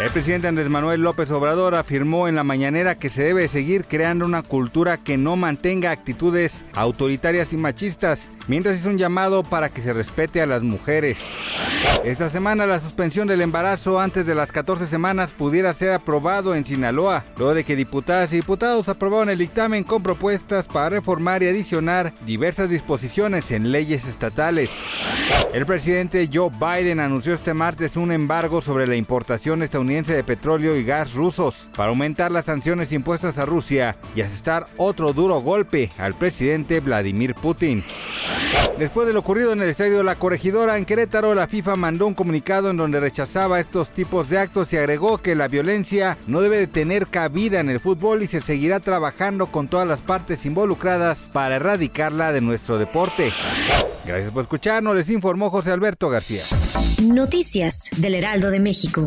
El presidente Andrés Manuel López Obrador afirmó en la mañanera que se debe seguir creando una cultura que no mantenga actitudes autoritarias y machistas, mientras hizo un llamado para que se respete a las mujeres. Esta semana la suspensión del embarazo antes de las 14 semanas pudiera ser aprobado en Sinaloa, luego de que diputadas y diputados aprobaron el dictamen con propuestas para reformar y adicionar diversas disposiciones en leyes estatales. El presidente Joe Biden anunció este martes un embargo sobre la importación estadounidense de petróleo y gas rusos para aumentar las sanciones impuestas a Rusia y asestar otro duro golpe al presidente Vladimir Putin. Después de lo ocurrido en el estadio la Corregidora en Querétaro, la FIFA mandó un comunicado en donde rechazaba estos tipos de actos y agregó que la violencia no debe de tener cabida en el fútbol y se seguirá trabajando con todas las partes involucradas para erradicarla de nuestro deporte. Gracias por escucharnos, les informó José Alberto García. Noticias del Heraldo de México.